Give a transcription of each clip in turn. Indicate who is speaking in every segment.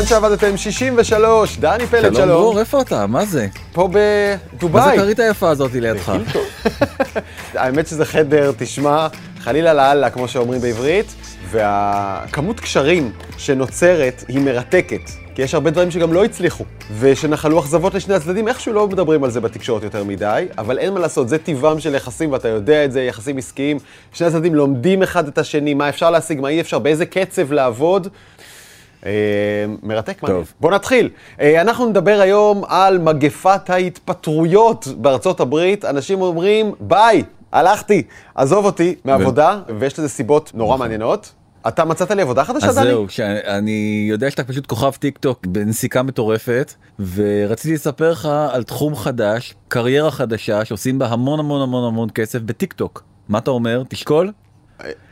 Speaker 1: בזמן שעבדתם 63, דני פלד, שלום.
Speaker 2: שלום דרור, איפה אתה? מה זה?
Speaker 1: פה
Speaker 2: מה זה
Speaker 1: בדובאי.
Speaker 2: כרית היפה הזאתי לידך?
Speaker 1: האמת שזה חדר, תשמע, חלילה לאללה, כמו שאומרים בעברית, והכמות קשרים שנוצרת היא מרתקת. כי יש הרבה דברים שגם לא הצליחו, ושנחלו אכזבות לשני הצדדים, איכשהו לא מדברים על זה בתקשורת יותר מדי, אבל אין מה לעשות, זה טיבם של יחסים, ואתה יודע את זה, יחסים עסקיים. שני הצדדים לומדים אחד את השני, מה אפשר להשיג, מה אי אפשר, באיזה קצב לעבוד. אה, מרתק, מעניין.
Speaker 2: טוב.
Speaker 1: בוא נתחיל. אה, אנחנו נדבר היום על מגפת ההתפטרויות בארצות הברית. אנשים אומרים, ביי, הלכתי, עזוב אותי מעבודה, ויש לזה סיבות נורא מעניינות. אתה מצאת לי עבודה חדשה,
Speaker 2: אז
Speaker 1: דני?
Speaker 2: זהו, שאני יודע שאתה פשוט כוכב טיק טוק בנסיקה מטורפת, ורציתי לספר לך על תחום חדש, קריירה חדשה, שעושים בה המון המון המון המון כסף בטיק טוק. מה אתה אומר? תשקול?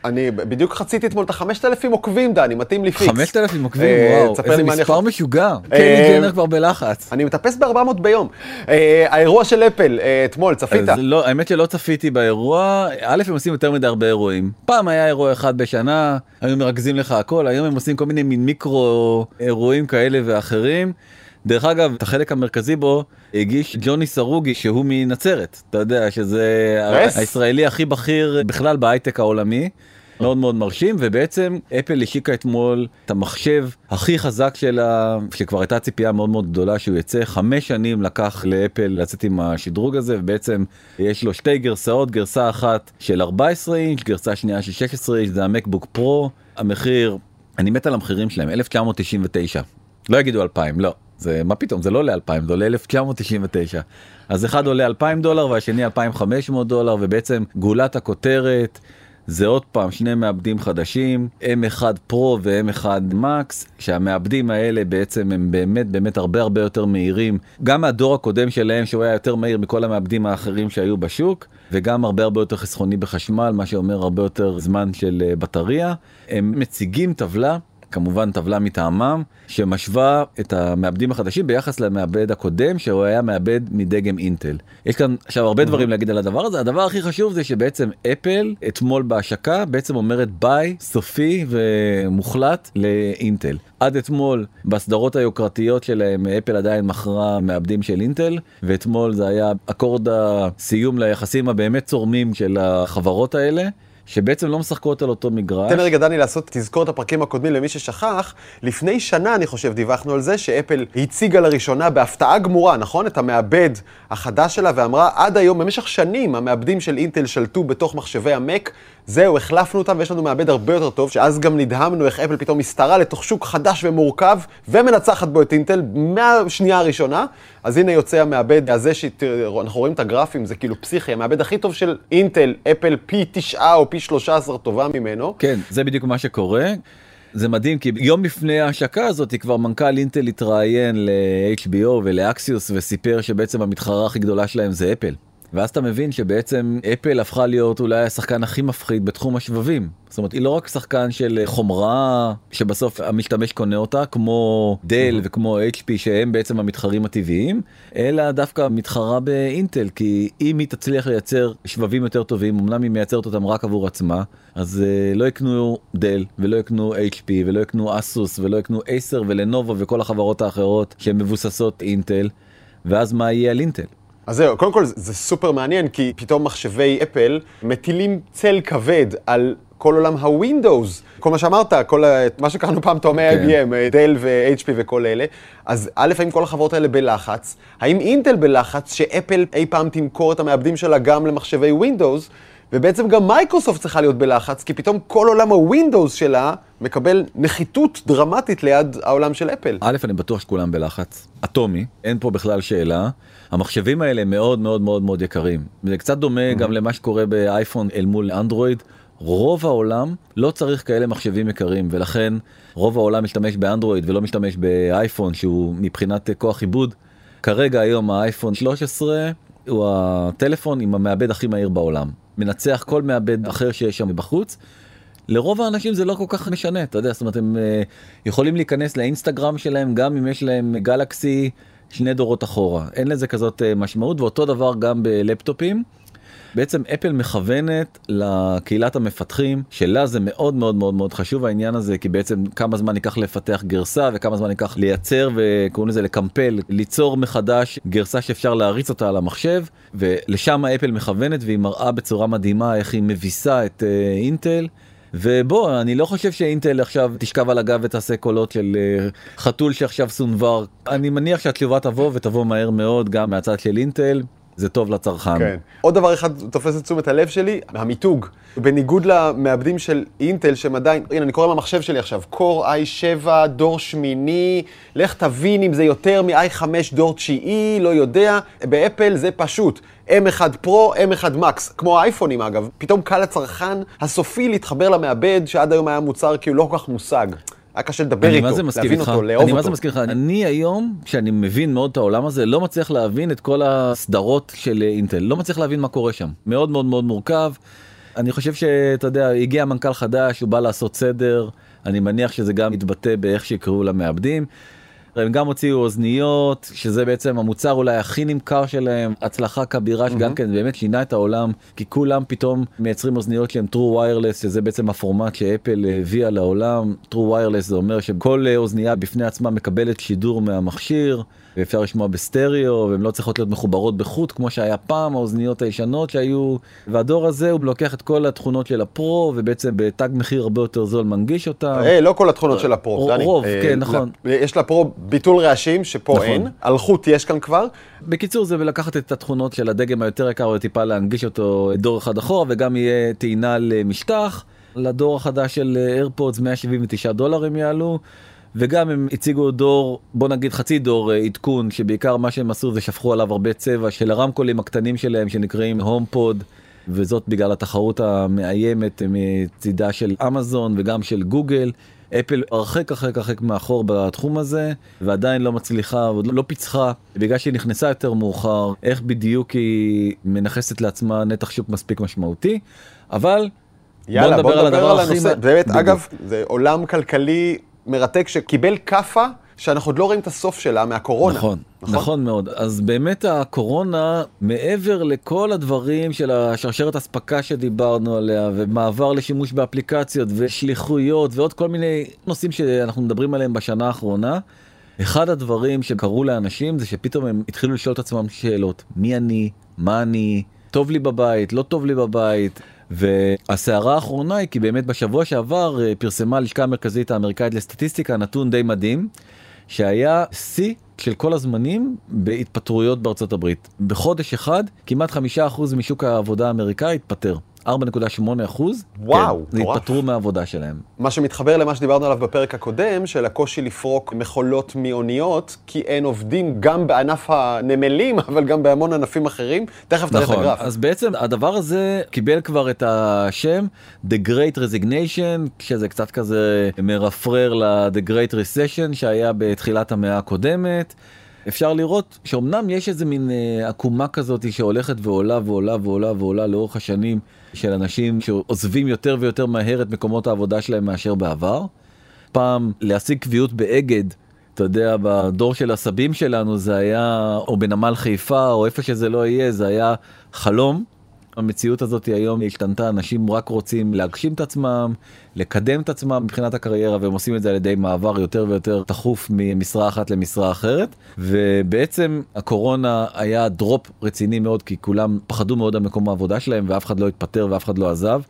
Speaker 1: אני בדיוק חציתי אתמול את החמשת אלפים עוקבים, דני, מתאים לי פיקס.
Speaker 2: 5,000 עוקבים,
Speaker 1: אה,
Speaker 2: וואו, איזה מספר משוגע.
Speaker 1: אה,
Speaker 2: קיילי ג'נר כבר בלחץ.
Speaker 1: אני מטפס ב-400 ביום. אה, האירוע של אפל, אתמול, צפית?
Speaker 2: לא, האמת שלא צפיתי באירוע, א' הם עושים יותר מדי הרבה אירועים. פעם היה אירוע אחד בשנה, היו מרכזים לך הכל, היום הם עושים כל מיני מין מיקרו אירועים כאלה ואחרים. דרך אגב, את החלק המרכזי בו הגיש ג'וני סרוגי שהוא מנצרת, אתה יודע שזה
Speaker 1: Yes.
Speaker 2: הישראלי הכי בכיר בכלל בהייטק העולמי. מאוד מאוד מרשים ובעצם אפל השיקה אתמול את המחשב הכי חזק שלה שכבר הייתה ציפייה מאוד מאוד גדולה שהוא יצא. חמש שנים לקח לאפל לצאת עם השדרוג הזה ובעצם יש לו שתי גרסאות גרסה אחת של 14 אינץ' גרסה שנייה של 16 אינץ' זה המקבוק פרו. המחיר אני מת על המחירים שלהם 1999 לא יגידו 2000 לא זה מה פתאום זה לא עולה 2000 זה עולה 1999 אז אחד עולה 2000 דולר והשני 2500 דולר ובעצם גולת הכותרת. זה עוד פעם שני מעבדים חדשים M1 פרו ו-M1 מקס שהמעבדים האלה בעצם הם באמת באמת הרבה הרבה יותר מהירים גם מהדור הקודם שלהם שהוא היה יותר מהיר מכל המעבדים האחרים שהיו בשוק וגם הרבה הרבה יותר חסכוני בחשמל מה שאומר הרבה יותר זמן של אה, בטריה הם מציגים טבלה. כמובן טבלה מטעמם שמשווה את המעבדים החדשים ביחס למעבד הקודם שהוא היה מעבד מדגם אינטל. יש כאן עכשיו הרבה דברים להגיד על הדבר הזה הדבר הכי חשוב זה שבעצם אפל אתמול בהשקה בעצם אומרת ביי סופי ומוחלט לאינטל. עד אתמול בסדרות היוקרתיות שלהם אפל עדיין מכרה מעבדים של אינטל ואתמול זה היה אקורד הסיום ליחסים הבאמת צורמים של החברות האלה. שבעצם לא משחקות על אותו מגרש.
Speaker 1: תן רגע, דני, לעשות תזכורת הפרקים הקודמים למי ששכח. לפני שנה, אני חושב, דיווחנו על זה שאפל הציגה לראשונה בהפתעה גמורה, נכון? את המעבד החדש שלה, ואמרה, עד היום, במשך שנים, המעבדים של אינטל שלטו בתוך מחשבי המק. זהו, החלפנו אותם, ויש לנו מעבד הרבה יותר טוב, שאז גם נדהמנו איך אפל פתאום מסתרה לתוך שוק חדש ומורכב, ומנצחת בו את אינטל מהשנייה הראשונה. אז הנה יוצא המעבד הזה, שאנחנו רואים את הגרפים, זה כאילו פסיכי, המעבד הכי טוב של אינטל, אפל פי תשעה או פי שלושה עשר טובה ממנו.
Speaker 2: כן, זה בדיוק מה שקורה. זה מדהים כי יום לפני ההשקה הזאת כבר מנכ"ל אינטל התראיין ל-HBO ולאקסיוס וסיפר שבעצם המתחרה הכי גדולה שלהם זה אפל. ואז אתה מבין שבעצם אפל הפכה להיות אולי השחקן הכי מפחיד בתחום השבבים. זאת אומרת היא לא רק שחקן של חומרה שבסוף המשתמש קונה אותה כמו דל וכמו HP שהם בעצם המתחרים הטבעיים אלא דווקא מתחרה באינטל כי אם היא תצליח לייצר שבבים יותר טובים אמנם היא מייצרת אותם רק עבור עצמה אז uh, לא יקנו דל ולא יקנו HP ולא יקנו אסוס ולא יקנו אייסר ולנובו וכל החברות האחרות שהן מבוססות אינטל ואז מה יהיה על אינטל.
Speaker 1: אז זהו, קודם כל זה, סופר מעניין, כי פתאום מחשבי אפל מטילים צל כבד על כל עולם הווינדוס. כל מה שאמרת, כל ה- מה שקראנו פעם תואמי
Speaker 2: כן.
Speaker 1: IBM, דל ו-HP וכל אלה. אז א', האם כל החברות האלה בלחץ? האם אינטל בלחץ שאפל אי פעם תמכור את המעבדים שלה גם למחשבי ווינדוס? ובעצם גם מייקרוסופט צריכה להיות בלחץ, כי פתאום כל עולם הווינדוס שלה מקבל נחיתות דרמטית ליד העולם של אפל.
Speaker 2: א', אני בטוח שכולם בלחץ, אטומי, אין פה בכלל שאלה. המחשבים האלה מאוד מאוד מאוד מאוד יקרים. זה קצת דומה גם למה שקורה באייפון אל מול אנדרואיד. רוב העולם לא צריך כאלה מחשבים יקרים ולכן רוב העולם משתמש באנדרואיד ולא משתמש באייפון שהוא מבחינת כוח עיבוד. כרגע היום האייפון 13 הוא הטלפון עם המעבד הכי מהיר בעולם. מנצח כל מעבד אחר שיש שם בחוץ. לרוב האנשים זה לא כל כך משנה, אתה יודע, זאת אומרת הם אה, יכולים להיכנס לאינסטגרם שלהם גם אם יש להם גלקסי שני דורות אחורה, אין לזה כזאת אה, משמעות ואותו דבר גם בלפטופים. בעצם אפל מכוונת לקהילת המפתחים שלה זה מאוד מאוד מאוד מאוד חשוב העניין הזה כי בעצם כמה זמן ייקח לפתח גרסה וכמה זמן ייקח לייצר וקוראים לזה לקמפל ליצור מחדש גרסה שאפשר להריץ אותה על המחשב ולשם אפל מכוונת והיא מראה בצורה מדהימה איך היא מביסה את אה, אינטל. ובוא אני לא חושב שאינטל עכשיו תשכב על הגב ותעשה קולות של uh, חתול שעכשיו סונבר אני מניח שהתשובה תבוא ותבוא מהר מאוד גם מהצד של אינטל. זה טוב לצרכן.
Speaker 1: כן. עוד דבר אחד תופס את תשומת הלב שלי, המיתוג. בניגוד למעבדים של אינטל שהם עדיין, הנה אני קורא מהמחשב שלי עכשיו, Core i7 דור שמיני, לך תבין אם זה יותר מ-i5 דור תשיעי, לא יודע. באפל זה פשוט. M1 Pro, M1 Max, כמו האייפונים אגב, פתאום קל לצרכן הסופי להתחבר למעבד שעד היום היה מוצר כאילו לא כל כך מושג. היה קשה לדבר איתו, להבין אותו, לאהוב אותו.
Speaker 2: אני מה זה מזכיר לך, אני היום, כשאני מבין מאוד את העולם הזה, לא מצליח להבין את כל הסדרות של אינטל, לא מצליח להבין מה קורה שם. מאוד מאוד מאוד מורכב. אני חושב שאתה יודע, הגיע מנכ"ל חדש, הוא בא לעשות סדר, אני מניח שזה גם יתבטא באיך שיקראו למעבדים. הם גם הוציאו אוזניות שזה בעצם המוצר אולי הכי נמכר שלהם הצלחה כבירה שגם כן באמת שינה את העולם כי כולם פתאום מייצרים אוזניות שהם true wireless שזה בעצם הפורמט שאפל הביאה לעולם true wireless זה אומר שכל אוזנייה בפני עצמה מקבלת שידור מהמכשיר. ואפשר לשמוע בסטריאו והן לא צריכות להיות מחוברות בחוט כמו שהיה פעם האוזניות הישנות שהיו והדור הזה הוא לוקח את כל התכונות של הפרו ובעצם בתג מחיר הרבה יותר זול מנגיש אותה.
Speaker 1: Hey, לא כל התכונות של הפרו.
Speaker 2: רוב, אה, כן נכון.
Speaker 1: יש לפרו ביטול רעשים שפה נכון. אין, על חוט יש כאן כבר.
Speaker 2: בקיצור זה לקחת את התכונות של הדגם היותר יקר וטיפה להנגיש אותו דור אחד אחורה וגם יהיה טעינה למשטח. לדור החדש של איירפודס 179 דולר הם יעלו. וגם הם הציגו דור בוא נגיד חצי דור אה, עדכון שבעיקר מה שהם עשו זה שפכו עליו הרבה צבע של הרמקולים הקטנים שלהם שנקראים הום פוד. וזאת בגלל התחרות המאיימת מצידה של אמזון וגם של גוגל. אפל הרחק הרחק הרחק מאחור בתחום הזה ועדיין לא מצליחה ועוד לא פיצחה בגלל שהיא נכנסה יותר מאוחר איך בדיוק היא מנכסת לעצמה נתח שוק מספיק משמעותי אבל
Speaker 1: יאללה, בוא נדבר, בוא נדבר על הנושא. באמת, אגב, זה עולם כלכלי מרתק שקיבל כאפה שאנחנו עוד לא רואים את הסוף שלה מהקורונה.
Speaker 2: נכון, נכון, נכון מאוד. אז באמת הקורונה, מעבר לכל הדברים של השרשרת אספקה שדיברנו עליה, ומעבר לשימוש באפליקציות ושליחויות ועוד כל מיני נושאים שאנחנו מדברים עליהם בשנה האחרונה, אחד הדברים שקרו לאנשים זה שפתאום הם התחילו לשאול את עצמם שאלות, מי אני, מה אני, טוב לי בבית, לא טוב לי בבית. והסערה האחרונה היא כי באמת בשבוע שעבר אה, פרסמה הלשכה המרכזית האמריקאית לסטטיסטיקה נתון די מדהים שהיה שיא של כל הזמנים בהתפטרויות בארצות הברית בחודש אחד כמעט חמישה אחוז משוק העבודה האמריקאי התפטר. 4.8 אחוז,
Speaker 1: וואו,
Speaker 2: כן, התפטרו מהעבודה שלהם.
Speaker 1: מה שמתחבר למה שדיברנו עליו בפרק הקודם, של הקושי לפרוק מכולות מאוניות, כי אין עובדים גם בענף הנמלים, אבל גם בהמון ענפים אחרים. תכף תראה נכון, את הגרף.
Speaker 2: אז בעצם הדבר הזה קיבל כבר את השם The Great Resignation, שזה קצת כזה מרפרר ל-The Great Recession שהיה בתחילת המאה הקודמת. אפשר לראות שאומנם יש איזה מין אה, עקומה כזאת שהולכת ועולה ועולה ועולה ועולה לאורך השנים של אנשים שעוזבים יותר ויותר מהר את מקומות העבודה שלהם מאשר בעבר. פעם להשיג קביעות באגד, אתה יודע, בדור של הסבים שלנו זה היה, או בנמל חיפה, או איפה שזה לא יהיה, זה היה חלום. המציאות הזאת היום השתנתה, אנשים רק רוצים להגשים את עצמם, לקדם את עצמם מבחינת הקריירה, והם עושים את זה על ידי מעבר יותר ויותר תכוף ממשרה אחת למשרה אחרת. ובעצם הקורונה היה דרופ רציני מאוד, כי כולם פחדו מאוד על מקום העבודה שלהם, ואף אחד לא התפטר ואף אחד לא עזב.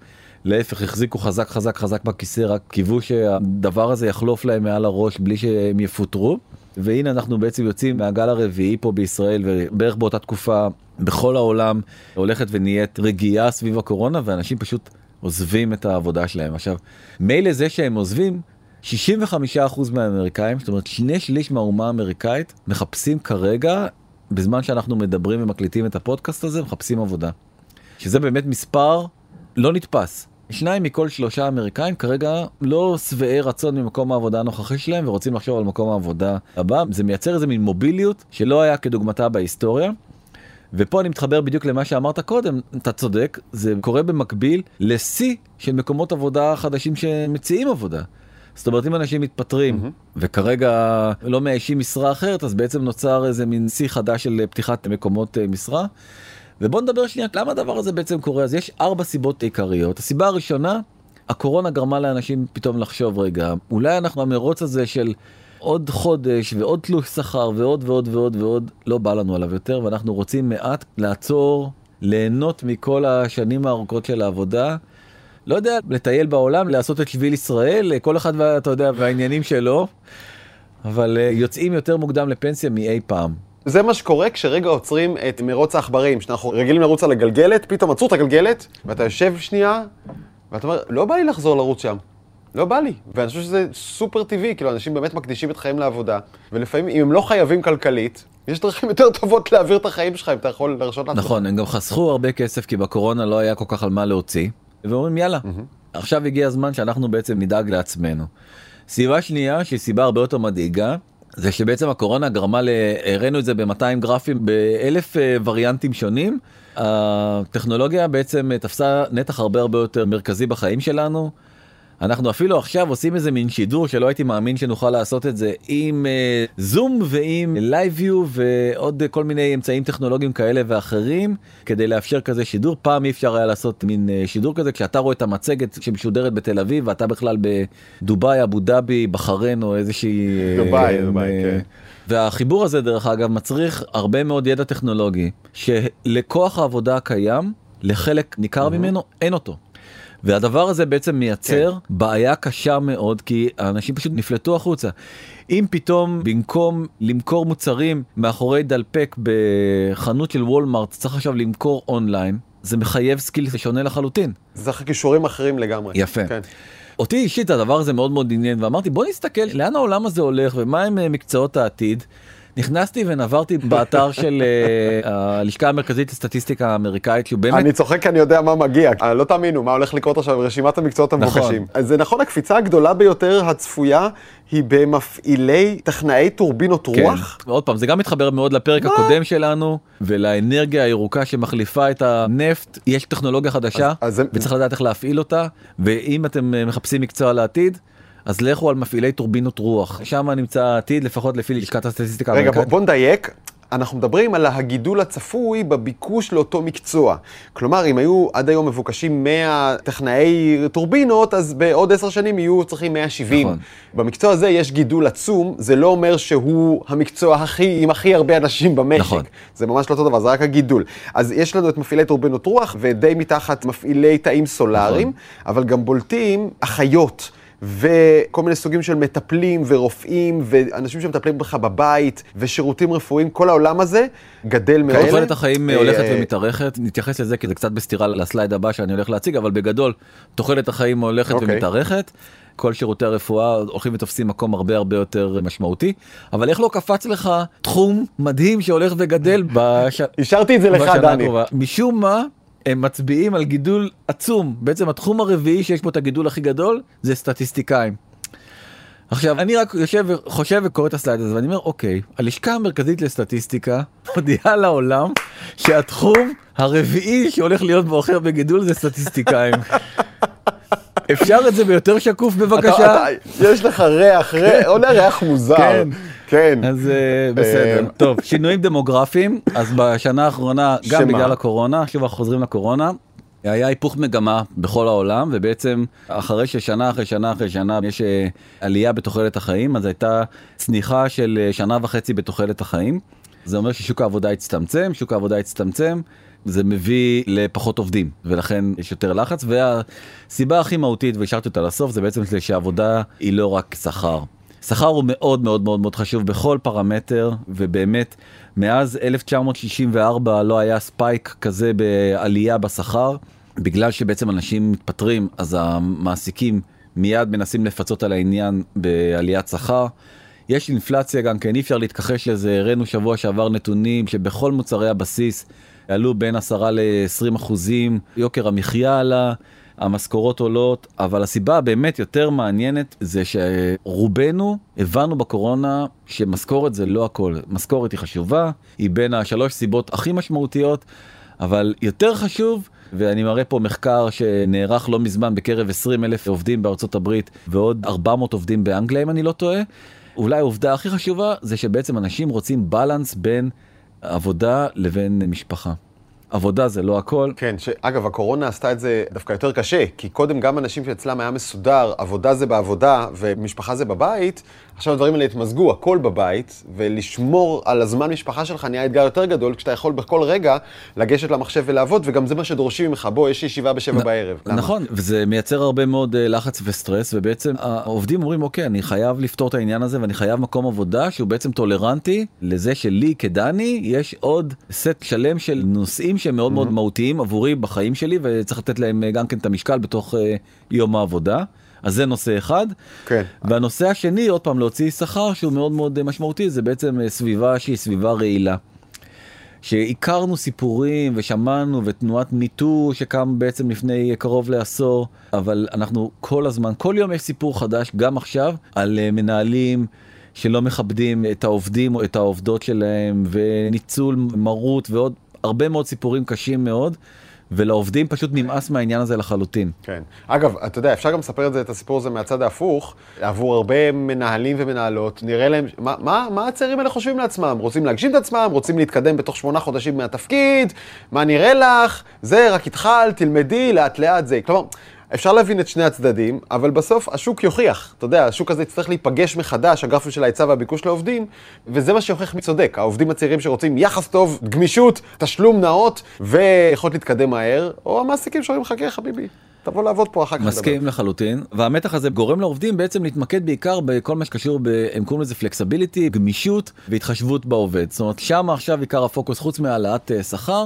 Speaker 2: להפך החזיקו חזק חזק חזק בכיסא רק קיוו שהדבר הזה יחלוף להם מעל הראש בלי שהם יפוטרו. והנה אנחנו בעצם יוצאים מהגל הרביעי פה בישראל ובערך באותה תקופה בכל העולם הולכת ונהיית רגיעה סביב הקורונה ואנשים פשוט עוזבים את העבודה שלהם. עכשיו, מילא זה שהם עוזבים, 65% מהאמריקאים, זאת אומרת שני שליש מהאומה האמריקאית מחפשים כרגע, בזמן שאנחנו מדברים ומקליטים את הפודקאסט הזה, מחפשים עבודה. שזה באמת מספר לא נתפס. שניים מכל שלושה אמריקאים כרגע לא שבעי רצון ממקום העבודה הנוכחי שלהם ורוצים לחשוב על מקום העבודה הבא. זה מייצר איזה מין מוביליות שלא היה כדוגמתה בהיסטוריה. ופה אני מתחבר בדיוק למה שאמרת קודם, אתה צודק, זה קורה במקביל לשיא של מקומות עבודה חדשים שמציעים עבודה. זאת אומרת אם אנשים מתפטרים mm-hmm. וכרגע לא מאיישים משרה אחרת אז בעצם נוצר איזה מין שיא חדש של פתיחת מקומות אה, משרה. ובוא נדבר שנייה למה הדבר הזה בעצם קורה אז יש ארבע סיבות עיקריות הסיבה הראשונה הקורונה גרמה לאנשים פתאום לחשוב רגע אולי אנחנו המרוץ הזה של עוד חודש ועוד תלוש שכר ועוד ועוד ועוד ועוד לא בא לנו עליו יותר ואנחנו רוצים מעט לעצור ליהנות מכל השנים הארוכות של העבודה. לא יודע לטייל בעולם לעשות את שביל ישראל כל אחד ואתה יודע והעניינים שלו אבל אה, יוצאים יותר מוקדם לפנסיה מאי פעם.
Speaker 1: זה מה שקורה כשרגע עוצרים את מרוץ העכברים, שאנחנו רגילים לרוץ על הגלגלת, פתאום עצרו את הגלגלת, ואתה יושב שנייה, ואתה אומר, לא בא לי לחזור לרוץ שם. לא בא לי. ואני חושב שזה סופר טבעי, כאילו, אנשים באמת מקדישים את חיים לעבודה, ולפעמים, אם הם לא חייבים כלכלית, יש דרכים יותר טובות להעביר את החיים שלך, אם אתה יכול להרשות לעצמך.
Speaker 2: נכון, הם גם חסכו הרבה כסף, כי בקורונה לא היה כל כך על מה להוציא, ואומרים, יאללה, עכשיו הגיע הזמן שאנחנו בעצם נדאג לעצמנו. סיבה שנייה, שהיא סיבה הרבה יותר מדאיגה, זה שבעצם הקורונה גרמה, ל... הראינו את זה ב-200 גרפים באלף אה, וריאנטים שונים. הטכנולוגיה בעצם תפסה נתח הרבה הרבה יותר מרכזי בחיים שלנו. אנחנו אפילו עכשיו עושים איזה מין שידור שלא הייתי מאמין שנוכל לעשות את זה עם זום uh, ועם לייביו ועוד uh, כל מיני אמצעים טכנולוגיים כאלה ואחרים כדי לאפשר כזה שידור פעם אי אפשר היה לעשות מין uh, שידור כזה כשאתה רואה את המצגת שמשודרת בתל אביב ואתה בכלל בדובאי אבו דאבי בחריין או איזושהי
Speaker 1: דובאי, uh, דובאי uh, כן.
Speaker 2: והחיבור הזה דרך אגב מצריך הרבה מאוד ידע טכנולוגי שלכוח העבודה הקיים לחלק ניכר mm-hmm. ממנו אין אותו. והדבר הזה בעצם מייצר כן. בעיה קשה מאוד כי האנשים פשוט נפלטו החוצה. אם פתאום במקום למכור מוצרים מאחורי דלפק בחנות של וולמארט צריך עכשיו למכור אונליין זה מחייב skill שונה לחלוטין.
Speaker 1: זה כישורים אחרים לגמרי.
Speaker 2: יפה. כן. אותי אישית הדבר הזה מאוד מאוד עניין ואמרתי בוא נסתכל לאן העולם הזה הולך ומה הם אה, מקצועות העתיד. נכנסתי ונברתי באתר של אה, הלשכה המרכזית לסטטיסטיקה האמריקאית שהוא באמת
Speaker 1: אני צוחק כי אני יודע מה מגיע אה, לא תאמינו מה הולך לקרות עכשיו ברשימת המקצועות המבוקשים נכון. זה נכון הקפיצה הגדולה ביותר הצפויה היא במפעילי טכנאי טורבינות כן. רוח.
Speaker 2: עוד פעם זה גם מתחבר מאוד לפרק מה? הקודם שלנו ולאנרגיה הירוקה שמחליפה את הנפט יש טכנולוגיה חדשה אז, אז וצריך לדעת איך להפעיל אותה ואם אתם אה, מחפשים מקצוע לעתיד. אז לכו על מפעילי טורבינות רוח, שם נמצא העתיד לפחות לפי לשכת הסטטיסטיקה.
Speaker 1: רגע, בוא, בוא נדייק. אנחנו מדברים על הגידול הצפוי בביקוש לאותו מקצוע. כלומר, אם היו עד היום מבוקשים 100 טכנאי טורבינות, אז בעוד 10 שנים יהיו צריכים 170. נכון. במקצוע הזה יש גידול עצום, זה לא אומר שהוא המקצוע הכי, עם הכי הרבה אנשים במשק. נכון. זה ממש לא אותו דבר, זה רק הגידול. אז יש לנו את מפעילי טורבינות רוח, ודי מתחת מפעילי תאים סולאריים, נכון. אבל גם בולטים אחיות. וכל מיני סוגים של מטפלים ורופאים ואנשים שמטפלים בך בבית ושירותים רפואיים, כל העולם הזה גדל מאלה.
Speaker 2: תוחלת החיים אה, הולכת ומתארכת, נתייחס לזה כי זה קצת בסתירה לסלייד הבא שאני הולך להציג, אבל בגדול תוחלת החיים הולכת okay. אוקיי. ומתארכת. כל שירותי הרפואה הולכים ותופסים מקום הרבה הרבה יותר משמעותי אבל איך לא קפץ לך תחום מדהים שהולך וגדל בש...
Speaker 1: השארתי את זה לך דני
Speaker 2: משום מה הם מצביעים על גידול עצום בעצם התחום הרביעי שיש בו את הגידול הכי גדול זה סטטיסטיקאים. עכשיו אני רק יושב וחושב וקורא את הסלייד הזה ואני אומר אוקיי הלשכה המרכזית לסטטיסטיקה מודיעה לעולם שהתחום הרביעי שהולך להיות בו אחר בגידול זה סטטיסטיקאים. אפשר את זה ביותר שקוף בבקשה? אתה,
Speaker 1: אתה, יש לך ריח, ריח, עולה ריח מוזר. כן. כן.
Speaker 2: אז uh, בסדר. טוב, שינויים דמוגרפיים, אז בשנה האחרונה, גם? בגלל הקורונה, שוב אנחנו חוזרים לקורונה, היה היפוך מגמה בכל העולם ובעצם אחרי ששנה אחרי שנה אחרי שנה יש אה, עלייה בתוחלת החיים אז הייתה צניחה של אה, שנה וחצי בתוחלת החיים. זה אומר ששוק העבודה הצטמצם, שוק העבודה הצטמצם, זה מביא לפחות עובדים ולכן יש יותר לחץ והסיבה הכי מהותית והשארתי אותה לסוף זה בעצם שהעבודה היא לא רק שכר. שכר הוא מאוד מאוד מאוד מאוד חשוב בכל פרמטר ובאמת מאז 1964 לא היה ספייק כזה בעלייה בשכר בגלל שבעצם אנשים מתפטרים אז המעסיקים מיד מנסים לפצות על העניין בעליית שכר. יש אינפלציה גם כן אי אפשר להתכחש לזה הראינו שבוע שעבר נתונים שבכל מוצרי הבסיס עלו בין 10 ל-20 אחוזים יוקר המחיה עלה. המשכורות עולות, אבל הסיבה הבאמת יותר מעניינת זה שרובנו הבנו בקורונה שמשכורת זה לא הכל. משכורת היא חשובה, היא בין השלוש סיבות הכי משמעותיות, אבל יותר חשוב, ואני מראה פה מחקר שנערך לא מזמן בקרב 20 אלף עובדים בארצות הברית ועוד 400 עובדים באנגליה אם אני לא טועה. אולי העובדה הכי חשובה זה שבעצם אנשים רוצים בלנס בין עבודה לבין משפחה. עבודה זה לא הכל.
Speaker 1: כן, שאגב, הקורונה עשתה את זה דווקא יותר קשה, כי קודם גם אנשים שאצלם היה מסודר, עבודה זה בעבודה ומשפחה זה בבית, עכשיו הדברים האלה התמזגו, הכל בבית, ולשמור על הזמן משפחה שלך נהיה אתגר יותר גדול, כשאתה יכול בכל רגע לגשת למחשב ולעבוד, וגם זה מה שדורשים ממך, בוא, יש ישיבה בשבע בערב. למה?
Speaker 2: נכון, וזה מייצר הרבה מאוד אה, לחץ וסטרס, ובעצם העובדים אומרים, אוקיי, אני חייב לפתור את העניין הזה, ואני חייב מקום עבודה שהוא בעצם טולרנטי לזה שלי כדני, יש עוד סט שלם של נושאים שהם מאוד מאוד מהותיים עבורי בחיים שלי, וצריך לתת להם אה, גם כן את המשקל בתוך אה, יום העבודה. אז זה נושא אחד.
Speaker 1: כן.
Speaker 2: והנושא השני, עוד פעם, להוציא שכר שהוא מאוד מאוד משמעותי, זה בעצם אה, סביבה שהיא סביבה רעילה. שהכרנו סיפורים ושמענו ותנועת מיטו שקם בעצם לפני קרוב לעשור, אבל אנחנו כל הזמן, כל יום יש סיפור חדש, גם עכשיו, על אה, מנהלים שלא מכבדים את העובדים או את העובדות שלהם, וניצול מרות ועוד הרבה מאוד סיפורים קשים מאוד. ולעובדים פשוט נמאס מהעניין הזה לחלוטין.
Speaker 1: כן. אגב, אתה יודע, אפשר גם לספר את זה, את הסיפור הזה מהצד ההפוך. עבור הרבה מנהלים ומנהלות, נראה להם, מה, מה, מה הצעירים האלה חושבים לעצמם? רוצים להגשים את עצמם? רוצים להתקדם בתוך שמונה חודשים מהתפקיד? מה נראה לך? זה, רק התחלת, תלמדי, לאט לאט זה. כלומר... אפשר להבין את שני הצדדים, אבל בסוף השוק יוכיח. אתה יודע, השוק הזה יצטרך להיפגש מחדש, הגרפים של ההיצע והביקוש לעובדים, וזה מה שיוכיח מי צודק. העובדים הצעירים שרוצים יחס טוב, גמישות, תשלום נאות, ויכולת להתקדם מהר, או המעסיקים שאומרים, חכה חביבי. תבוא לעבוד פה אחר כך.
Speaker 2: מסכים לחלוטין והמתח הזה גורם לעובדים בעצם להתמקד בעיקר בכל מה שקשור ב... הם קוראים לזה פלקסביליטי גמישות והתחשבות בעובד זאת אומרת שם עכשיו עיקר הפוקוס חוץ מהעלאת אה, שכר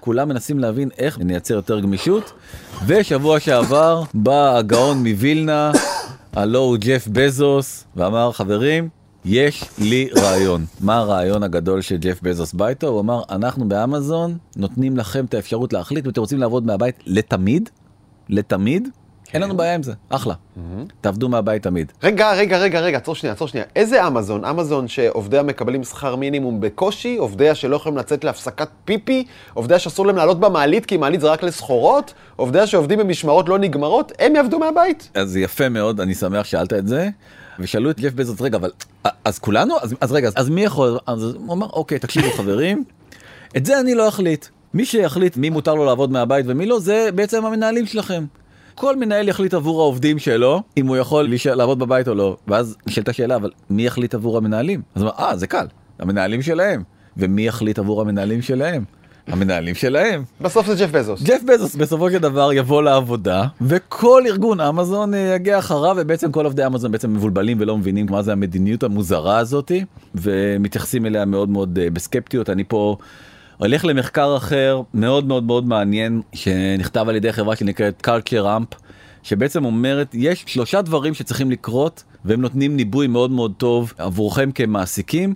Speaker 2: כולם מנסים להבין איך נייצר יותר גמישות. ושבוע שעבר בא הגאון מווילנה, הלו הוא ג'ף בזוס, ואמר חברים, יש לי רעיון. מה הרעיון הגדול שג'ף בזוס בא איתו? הוא אמר, אנחנו באמזון נותנים לכם את האפשרות להחליט ואתם רוצים לעבוד מהבית לתמיד, לתמיד, אין לנו בעיה עם זה, אחלה. תעבדו מהבית תמיד.
Speaker 1: רגע, רגע, רגע, רגע, עצור שנייה, עצור שנייה. איזה אמזון? אמזון שעובדיה מקבלים שכר מינימום בקושי, עובדיה שלא יכולים לצאת להפסקת פיפי, עובדיה שאסור להם לעלות במעלית כי מעלית זה רק לסחורות, עובדיה שעובדים במשמרות לא נגמרות, הם יעבדו מהבית?
Speaker 2: אז יפה מאוד, אני שמח שאלת את זה. ושאלו את ג'ף בזוס, רגע, אבל אז כולנו? אז, אז רגע, אז מי יכול? אז הוא אמר, אוקיי, תקשיבו חברים, את זה אני לא אחליט. מי שיחליט מי מותר לו לעבוד מהבית ומי לא, זה בעצם המנהלים שלכם. כל מנהל יחליט עבור העובדים שלו אם הוא יכול להישאר, לעבוד בבית או לא ואז נשאלת השאלה אבל מי יחליט עבור המנהלים אז הוא אה זה קל המנהלים שלהם ומי יחליט עבור המנהלים שלהם. המנהלים שלהם.
Speaker 1: בסוף זה ג'ף בזוס.
Speaker 2: ג'ף בזוס בסופו של דבר יבוא לעבודה וכל ארגון אמזון אה, יגיע אחריו ובעצם כל עובדי אמזון בעצם מבולבלים ולא מבינים מה זה המדיניות המוזרה הזאתי ומתייחסים אליה מאוד מאוד אה, בסקפטיות אני פה הולך למחקר אחר מאוד מאוד מאוד מעניין שנכתב על ידי חברה שנקראת culture amp שבעצם אומרת יש שלושה דברים שצריכים לקרות והם נותנים ניבוי מאוד מאוד טוב עבורכם כמעסיקים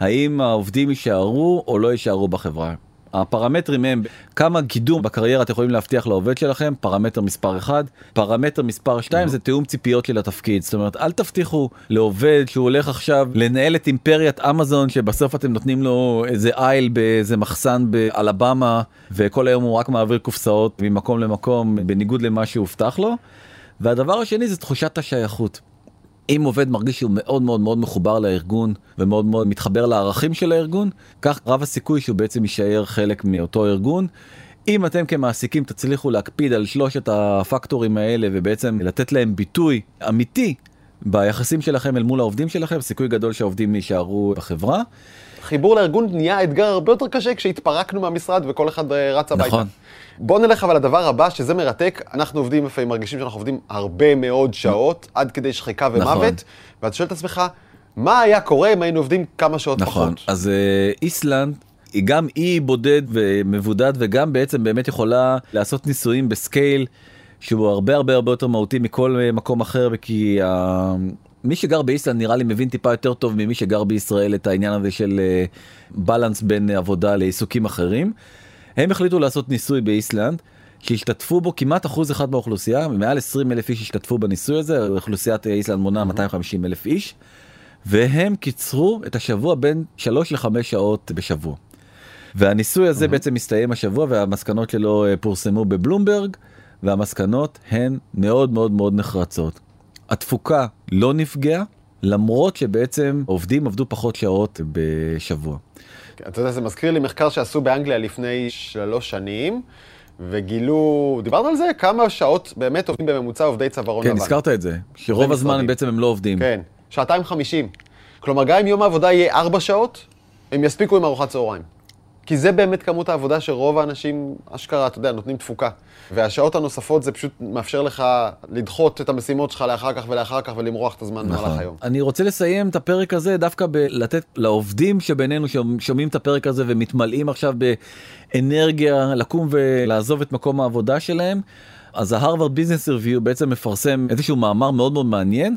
Speaker 2: האם העובדים יישארו או לא יישארו בחברה. הפרמטרים הם כמה קידום בקריירה אתם יכולים להבטיח לעובד שלכם פרמטר מספר 1 פרמטר מספר 2 זה תיאום ציפיות של התפקיד זאת אומרת אל תבטיחו לעובד שהוא הולך עכשיו לנהל את אימפריית אמזון שבסוף אתם נותנים לו איזה אייל באיזה מחסן באלבמה וכל היום הוא רק מעביר קופסאות ממקום למקום בניגוד למה שהובטח לו. והדבר השני זה תחושת השייכות. אם עובד מרגיש שהוא מאוד מאוד מאוד מחובר לארגון ומאוד מאוד מתחבר לערכים של הארגון, כך רב הסיכוי שהוא בעצם יישאר חלק מאותו ארגון. אם אתם כמעסיקים תצליחו להקפיד על שלושת הפקטורים האלה ובעצם לתת להם ביטוי אמיתי ביחסים שלכם אל מול העובדים שלכם, סיכוי גדול שהעובדים יישארו בחברה.
Speaker 1: חיבור לארגון נהיה אתגר הרבה יותר קשה כשהתפרקנו מהמשרד וכל אחד רץ הביתה.
Speaker 2: נכון.
Speaker 1: בוא נלך אבל לדבר הבא, שזה מרתק. אנחנו עובדים לפעמים, מרגישים שאנחנו עובדים הרבה מאוד שעות, עד כדי שחיקה ומוות,
Speaker 2: נכון.
Speaker 1: ואתה שואל את עצמך, מה היה קורה אם היינו עובדים כמה שעות
Speaker 2: נכון,
Speaker 1: פחות?
Speaker 2: אז אה, איסלנד היא גם אי בודד ומבודד וגם בעצם באמת יכולה לעשות ניסויים בסקייל שהוא הרבה הרבה הרבה יותר מהותי מכל אה, מקום אחר כי אה, מי שגר באיסלנד נראה לי מבין טיפה יותר טוב ממי שגר בישראל את העניין הזה של בלנס בין עבודה לעיסוקים אחרים. הם החליטו לעשות ניסוי באיסלנד שהשתתפו בו כמעט אחוז אחד באוכלוסייה מעל 20 אלף איש השתתפו בניסוי הזה אוכלוסיית איסלנד מונה 250 אלף איש. והם קיצרו את השבוע בין 3 ל-5 שעות בשבוע. והניסוי הזה בעצם מסתיים השבוע והמסקנות שלו אה, פורסמו בבלומברג והמסקנות הן מאוד מאוד מאוד נחרצות. התפוקה לא נפגעה למרות שבעצם עובדים עבדו פחות שעות בשבוע.
Speaker 1: אתה יודע, זה מזכיר לי מחקר שעשו באנגליה לפני שלוש שנים, וגילו, דיברנו על זה? כמה שעות באמת עובדים בממוצע עובדי צווארון
Speaker 2: כן,
Speaker 1: לבן.
Speaker 2: הזכרת את זה, שרוב הזמן
Speaker 1: משרדים.
Speaker 2: בעצם הם לא עובדים.
Speaker 1: כן, שעתיים חמישים. כלומר, גם אם יום העבודה יהיה ארבע שעות, הם יספיקו עם ארוחת צהריים. כי זה באמת כמות העבודה שרוב האנשים, אשכרה, אתה יודע, נותנים תפוקה. והשעות הנוספות זה פשוט מאפשר לך לדחות את המשימות שלך לאחר כך ולאחר כך ולמרוח את הזמן במהלך היום.
Speaker 2: אני רוצה לסיים את הפרק הזה דווקא בלתת לעובדים שבינינו ששומעים את הפרק הזה ומתמלאים עכשיו באנרגיה לקום ולעזוב את מקום העבודה שלהם. אז ההרווארד ביזנס ריוויו בעצם מפרסם איזשהו מאמר מאוד מאוד מעניין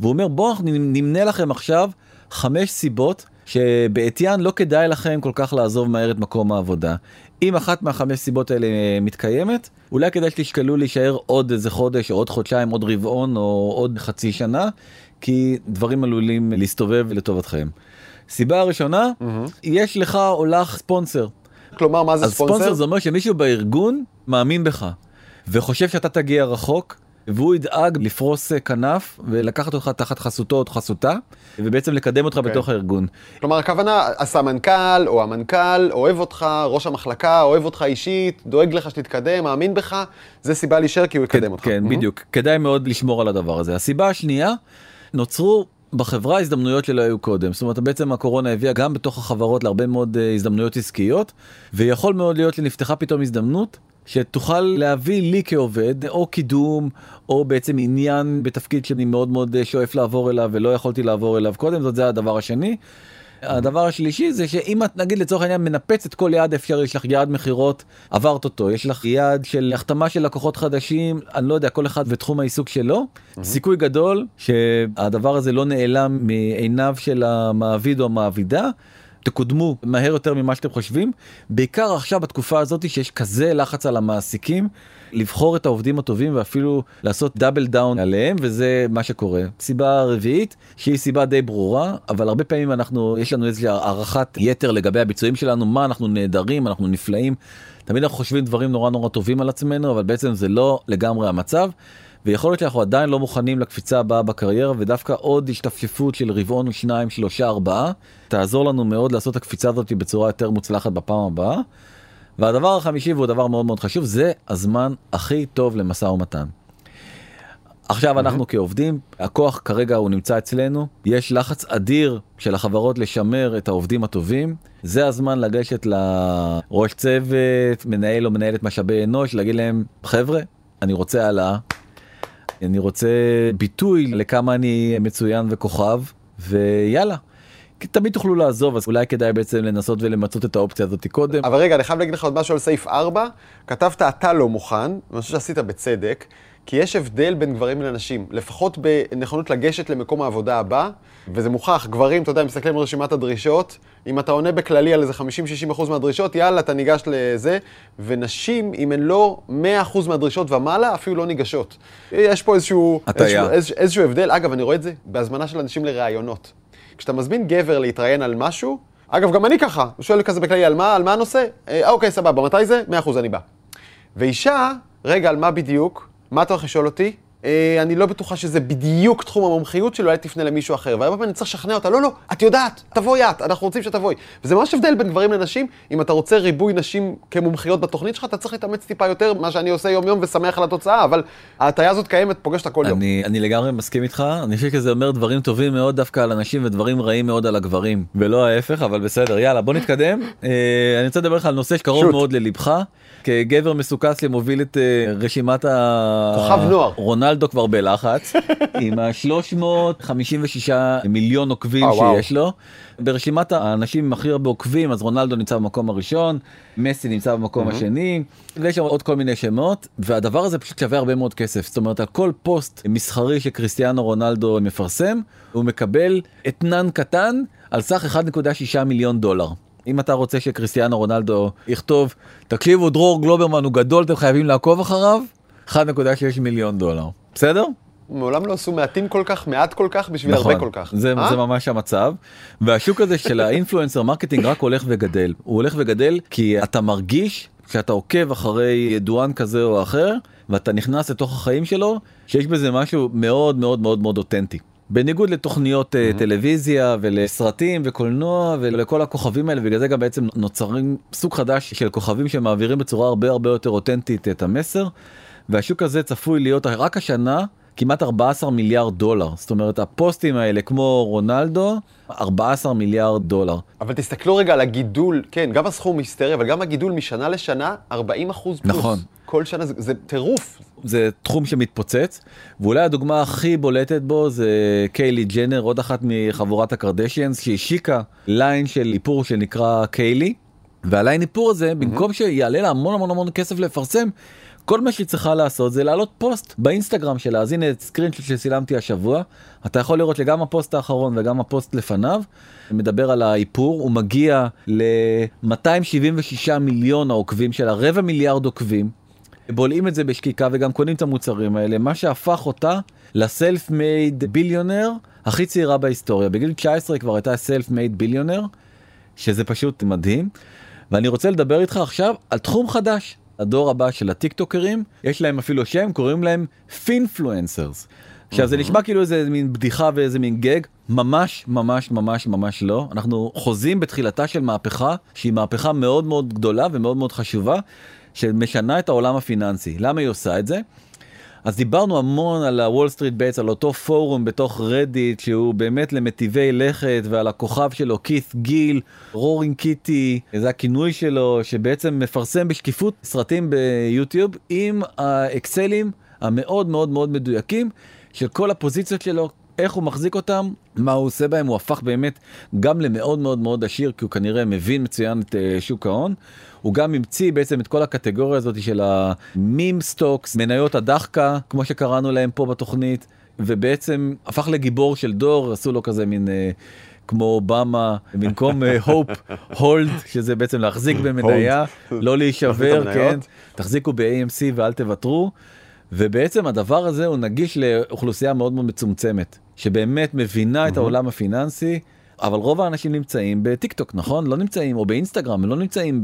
Speaker 2: והוא אומר בואו נמנה לכם עכשיו חמש סיבות שבעטיין לא כדאי לכם כל כך לעזוב מהר את מקום העבודה. אם אחת מהחמש סיבות האלה מתקיימת, אולי כדאי שתשקלו להישאר עוד איזה חודש או עוד חודשיים, עוד רבעון או עוד חצי שנה, כי דברים עלולים להסתובב לטובתכם. סיבה הראשונה, mm-hmm. יש לך או לך ספונסר.
Speaker 1: כלומר, מה זה
Speaker 2: אז
Speaker 1: ספונסר?
Speaker 2: ספונסר זה אומר שמישהו בארגון מאמין בך וחושב שאתה תגיע רחוק. והוא ידאג לפרוס אה, כנף ולקחת אותך תחת חסותו או חסותה ובעצם לקדם אותך okay. בתוך הארגון.
Speaker 1: כלומר, הכוונה, הסמנכ"ל או המנכ"ל אוהב אותך, ראש המחלקה אוהב אותך אישית, דואג לך שתתקדם, מאמין בך, זה סיבה להישאר כי הוא יקדם
Speaker 2: כן,
Speaker 1: אותך.
Speaker 2: כן,
Speaker 1: Mhm.
Speaker 2: בדיוק. כדאי מאוד לשמור על הדבר הזה. הסיבה השנייה, נוצרו בחברה הזדמנויות שלא היו קודם. זאת אומרת, בעצם הקורונה הביאה גם בתוך החברות להרבה מאוד אה, הזדמנויות עסקיות, ויכול מאוד להיות שנפתחה פתאום הזדמנות שתוכל להביא לי כעובד או קידום או בעצם עניין בתפקיד שאני מאוד מאוד אה, שואף לעבור אליו ולא יכולתי לעבור אליו קודם זאת זה הדבר השני. הדבר השלישי זה שאם את נגיד לצורך העניין מנפץ את כל יעד אפשרי יש לך יעד מכירות עברת אותו יש לך יעד של החתמה של לקוחות חדשים אני לא יודע כל אחד ותחום העיסוק שלו סיכוי גדול שהדבר הזה לא נעלם מעיניו של המעביד או המעבידה. תקודמו מהר יותר ממה שאתם חושבים בעיקר עכשיו בתקופה הזאת שיש כזה לחץ על המעסיקים לבחור את העובדים הטובים ואפילו לעשות דאבל דאון עליהם וזה מה שקורה. סיבה רביעית שהיא סיבה די ברורה אבל הרבה פעמים אנחנו יש לנו איזושהי הערכת יתר לגבי הביצועים שלנו מה אנחנו נהדרים אנחנו נפלאים. תמיד אנחנו חושבים דברים נורא נורא טובים על עצמנו אבל בעצם זה לא לגמרי המצב. ויכול להיות שאנחנו עדיין לא מוכנים לקפיצה הבאה בקריירה ודווקא עוד השתפשפות של רבעון או שניים שלושה ארבעה תעזור לנו מאוד לעשות את הקפיצה הזאת בצורה יותר מוצלחת בפעם הבאה. והדבר החמישי והוא דבר מאוד מאוד חשוב זה הזמן הכי טוב למשא ומתן. עכשיו אנחנו כעובדים הכוח כרגע הוא נמצא אצלנו יש לחץ אדיר של החברות לשמר את העובדים הטובים זה הזמן לגשת לראש צוות מנהל או מנהלת משאבי אנוש להגיד להם חבר'ה אני רוצה העלאה אני רוצה ביטוי לכמה אני מצוין וכוכב ויאללה. כי תמיד תוכלו לעזוב אז אולי כדאי בעצם לנסות ולמצות את האופציה הזאת קודם.
Speaker 1: אבל רגע, אני חייב להגיד לך עוד משהו על סעיף 4. כתבת אתה לא מוכן, ואני חושב שעשית בצדק, כי יש הבדל בין גברים לנשים, לפחות בנכונות לגשת למקום העבודה הבא, וזה מוכח, גברים, אתה יודע, מסתכלים על רשימת הדרישות, אם אתה עונה בכללי על איזה 50-60% מהדרישות, יאללה, אתה ניגש לזה, ונשים, אם הן לא 100% מהדרישות ומעלה, אפילו לא ניגשות. יש פה איזשהו. איזשהו, איזשהו, איזשהו הבדל, אגב, אני רואה את זה בהזמנה של אנשים לראיונות. כשאתה מזמין גבר להתראיין על משהו, אגב, גם אני ככה, הוא שואל כזה בכללי, על מה, על מה הנושא? אה, אוקיי, סבבה, מתי זה? 100% אני בא. ואישה, רגע, על מה בדיוק? מה אתה הולך לשאול אותי? אה, אני לא בטוחה שזה בדיוק תחום המומחיות שלי, אולי תפנה למישהו אחר. והרבה פעמים אני צריך לשכנע אותה, לא, לא, את יודעת, תבואי את, אנחנו רוצים שתבואי. וזה ממש הבדל בין גברים לנשים, אם אתה רוצה ריבוי נשים כמומחיות בתוכנית שלך, אתה צריך להתאמץ טיפה יותר, מה שאני עושה יום-יום ושמח על התוצאה, אבל ההטייה הזאת קיימת, פוגשת כל יום.
Speaker 2: אני, אני לגמרי מסכים איתך, אני חושב שזה אומר דברים טובים מאוד דווקא על הנשים ודברים רעים מאוד על הגברים, ולא ההפך, אבל בסדר, יאללה בוא נתקדם. אה, אני רוצה לדבר לך על נושא שקרוב. מאוד ללבך. כגבר מסוכס שמוביל את אה, רשימת ה...
Speaker 1: כוכב נוער.
Speaker 2: רונלדו כבר בלחץ, עם ה-356 מיליון עוקבים
Speaker 1: וואו.
Speaker 2: שיש לו. ברשימת האנשים עם הכי הרבה עוקבים אז רונלדו נמצא במקום הראשון, מסי נמצא במקום השני, ויש שם עוד כל מיני שמות, והדבר הזה פשוט שווה הרבה מאוד כסף. זאת אומרת על כל פוסט מסחרי שכריסטיאנו רונלדו מפרסם, הוא מקבל אתנן קטן על סך 1.6 מיליון דולר. אם אתה רוצה שכריסטיאנו רונלדו יכתוב, תקשיבו דרור גלוברמן הוא גדול אתם חייבים לעקוב אחריו, 1.6 מיליון דולר. בסדר?
Speaker 1: מעולם לא עשו מעטים כל כך, מעט כל כך, בשביל הרבה כל כך.
Speaker 2: זה,
Speaker 1: אה?
Speaker 2: זה ממש המצב והשוק הזה של ה influencer marketing רק הולך וגדל הוא הולך וגדל כי אתה מרגיש שאתה עוקב אחרי ידוען כזה או אחר ואתה נכנס לתוך החיים שלו שיש בזה משהו מאוד מאוד מאוד מאוד אותנטי. בניגוד לתוכניות mm-hmm. טלוויזיה ולסרטים וקולנוע ולכל הכוכבים האלה בגלל זה גם בעצם נוצרים סוג חדש של כוכבים שמעבירים בצורה הרבה הרבה יותר אותנטית את המסר. והשוק הזה צפוי להיות רק השנה כמעט 14 מיליארד דולר זאת אומרת הפוסטים האלה כמו רונלדו 14 מיליארד דולר.
Speaker 1: אבל תסתכלו רגע על הגידול כן גם הסכום היסטרי אבל גם הגידול משנה לשנה 40 אחוז פלוס.
Speaker 2: נכון.
Speaker 1: כל שנה זה, זה טירוף.
Speaker 2: זה תחום שמתפוצץ ואולי הדוגמה הכי בולטת בו זה קיילי ג'נר עוד אחת מחבורת הקרדשיאנס שהשיקה ליין של איפור שנקרא קיילי. והליין איפור הזה במקום שיעלה לה המון המון המון כסף לפרסם כל מה שהיא צריכה לעשות זה להעלות פוסט באינסטגרם שלה. אז הנה screen שצילמתי השבוע. אתה יכול לראות שגם הפוסט האחרון וגם הפוסט לפניו מדבר על האיפור. הוא מגיע ל-276 מיליון העוקבים שלה רבע מיליארד עוקבים. בולעים את זה בשקיקה וגם קונים את המוצרים האלה. מה שהפך אותה ל self-made billionaire הכי צעירה בהיסטוריה. בגיל 19 היא כבר הייתה self-made billionaire שזה פשוט מדהים. ואני רוצה לדבר איתך עכשיו על תחום חדש הדור הבא של הטיק טוקרים יש להם אפילו שם קוראים להם finfluencers. עכשיו זה נשמע כאילו איזה מין בדיחה ואיזה מין גאג. ממש ממש ממש ממש לא. אנחנו חוזים בתחילתה של מהפכה שהיא מהפכה מאוד מאוד גדולה ומאוד מאוד חשובה שמשנה את העולם הפיננסי למה היא עושה את זה. אז דיברנו המון על ה Wall Street Bets על אותו פורום בתוך רדיט שהוא באמת למטיבי לכת ועל הכוכב שלו קית' גיל Roaring Kitty זה הכינוי שלו שבעצם מפרסם בשקיפות סרטים ביוטיוב עם האקסלים המאוד מאוד מאוד מדויקים של כל הפוזיציות שלו איך הוא מחזיק אותם, מה הוא עושה בהם, הוא הפך באמת גם למאוד מאוד מאוד עשיר, כי הוא כנראה מבין מצוין את אה, שוק ההון. הוא גם המציא בעצם את כל הקטגוריה הזאת של ה meme stocks, מניות הדחקה, כמו שקראנו להם פה בתוכנית, ובעצם הפך לגיבור של דור, עשו לו כזה מין... אה, כמו אובמה במקום hope hold שזה בעצם להחזיק במניה לא להישבר כן. תחזיקו ב-AMC ואל תוותרו ובעצם הדבר הזה הוא נגיש לאוכלוסייה מאוד מאוד מצומצמת שבאמת מבינה את העולם הפיננסי. אבל רוב האנשים נמצאים בטיק טוק נכון לא נמצאים או באינסטגרם לא נמצאים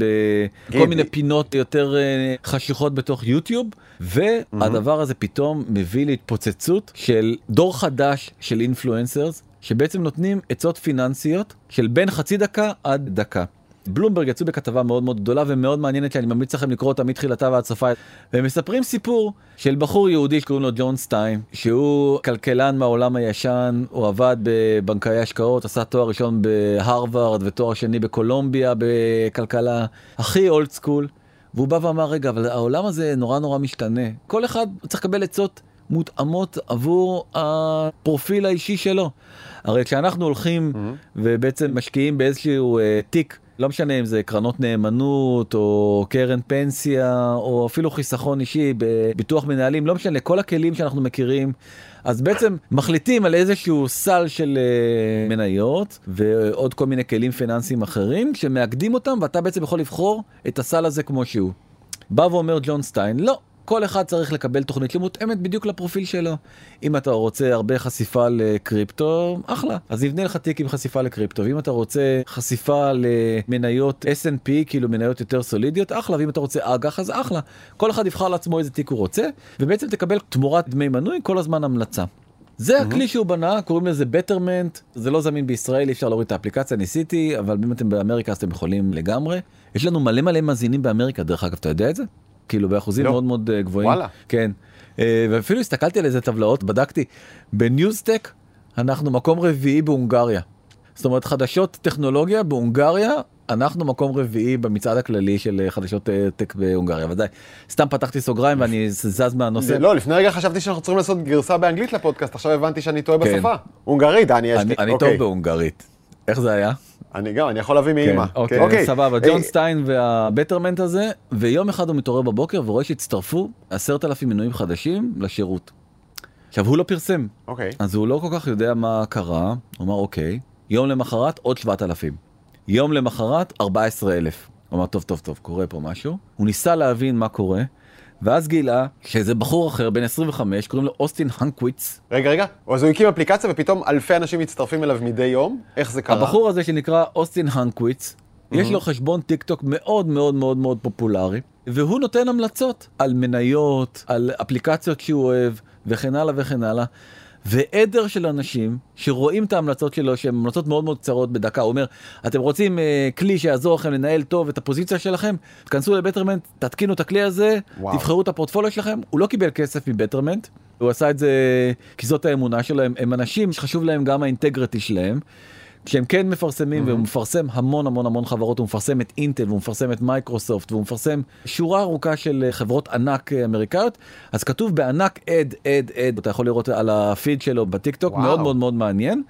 Speaker 2: בכל מיני פינות יותר אה, חשיכות בתוך יוטיוב והדבר הזה פתאום מביא להתפוצצות של דור חדש של influencers שבעצם נותנים עצות פיננסיות של בין חצי דקה עד דקה. בלומברג יצאו בכתבה מאוד מאוד גדולה ומאוד מעניינת שאני ממליץ לכם לקרוא אותה מתחילתה ועד סופה והם מספרים סיפור של בחור יהודי שקוראים לו ג'ון סטיין שהוא כלכלן מהעולם הישן הוא עבד כבנקאי השקעות עשה תואר ראשון בהרווארד ותואר שני בקולומביה בכלכלה הכי אולד סקול והוא בא ואמר רגע אבל העולם הזה נורא נורא משתנה כל אחד צריך לקבל עצות מותאמות עבור הפרופיל האישי שלו. הרי כשאנחנו הולכים mm-hmm. ובעצם משקיעים באיזשהו uh, תיק לא משנה אם זה קרנות נאמנות או קרן פנסיה או אפילו חיסכון אישי בביטוח מנהלים לא משנה כל הכלים שאנחנו מכירים אז בעצם מחליטים על איזשהו סל של uh, מניות ועוד כל מיני כלים פיננסיים אחרים שמאגדים אותם ואתה בעצם יכול לבחור את הסל הזה כמו שהוא. בא ואומר ג'ון סטיין לא כל אחד צריך לקבל תוכנית שמותאמת בדיוק לפרופיל שלו. אם אתה רוצה הרבה חשיפה לקריפטו, אחלה. אז נבנה לך תיק עם חשיפה לקריפטו. ואם אתה רוצה חשיפה למניות S&P, כאילו מניות יותר סולידיות, אחלה. ואם אתה רוצה אג"ח, אז אחלה. כל אחד יבחר לעצמו איזה תיק הוא רוצה, ובעצם תקבל תמורת דמי מנוי כל הזמן המלצה. זה הכלי שהוא בנה, קוראים לזה בטרמנט, זה לא זמין בישראל, אי אפשר להוריד את האפליקציה, ניסיתי, אבל אם אתם באמריקה אז אתם יכולים לגמרי. יש לנו מלא מלא מאזינים באמריקה, דרך אגב, אתה יודע את זה? כאילו באחוזים לא. מאוד מאוד אה, גבוהים.
Speaker 1: וואלה.
Speaker 2: כן. אה, ואפילו הסתכלתי על איזה טבלאות, בדקתי, בניוזטק אנחנו מקום רביעי בהונגריה. זאת אומרת חדשות טכנולוגיה בהונגריה אנחנו מקום רביעי במצעד הכללי של אה, חדשות טק בהונגריה ודאי סתם פתחתי סוגריים ואני זז מהנושא.
Speaker 1: לא לפני רגע חשבתי שאנחנו צריכים לעשות גרסה באנגלית לפודקאסט עכשיו הבנתי שאני טועה כן. בשפה. הונגרית אני יש לי.
Speaker 2: אני טוב אוקיי. בהונגרית. איך זה היה?
Speaker 1: אני גם, אני יכול להביא מאמא.
Speaker 2: כן, אוקיי, אוקיי, סבבה, ג'ון סטיין והבטרמנט הזה, ויום אחד הוא מתעורר בבוקר ורואה שהצטרפו עשרת אלפים מנויים חדשים לשירות. עכשיו הוא לא פרסם,
Speaker 1: אוקיי.
Speaker 2: אז הוא לא כל כך יודע מה קרה, הוא אמר אוקיי, יום למחרת עוד שבעת אלפים. יום למחרת 14,000. הוא אמר טוב טוב טוב קורה פה משהו, הוא ניסה להבין מה קורה. ואז גילה שאיזה בחור אחר בן 25 קוראים לו אוסטין הנקוויץ.
Speaker 1: רגע רגע, אז הוא הקים אפליקציה ופתאום אלפי אנשים מצטרפים אליו מדי יום? איך זה קרה?
Speaker 2: הבחור הזה שנקרא אוסטין הנקוויץ, mm-hmm. יש לו חשבון טיק טוק מאוד מאוד מאוד מאוד פופולרי, והוא נותן המלצות על מניות, על אפליקציות שהוא אוהב וכן הלאה וכן הלאה. ועדר של אנשים שרואים את ההמלצות שלו שהן המלצות מאוד מאוד קצרות בדקה הוא אומר אתם רוצים uh, כלי שיעזור לכם לנהל טוב את הפוזיציה שלכם תכנסו לבטרמנט תתקינו את הכלי הזה וואו. תבחרו את הפורטפוליו שלכם הוא לא קיבל כסף מבטרמנט הוא עשה את זה כי זאת האמונה שלהם הם אנשים שחשוב להם גם ה integrity שלהם. כשהם כן מפרסמים mm-hmm. והוא מפרסם המון המון המון חברות הוא מפרסם את אינטל והוא מפרסם את מייקרוסופט והוא מפרסם שורה ארוכה של אה, חברות ענק אה, אמריקאיות אז כתוב בענק ad ad ad אתה יכול לראות על הפיד שלו בטיק טוק מאוד מאוד מאוד מעניין.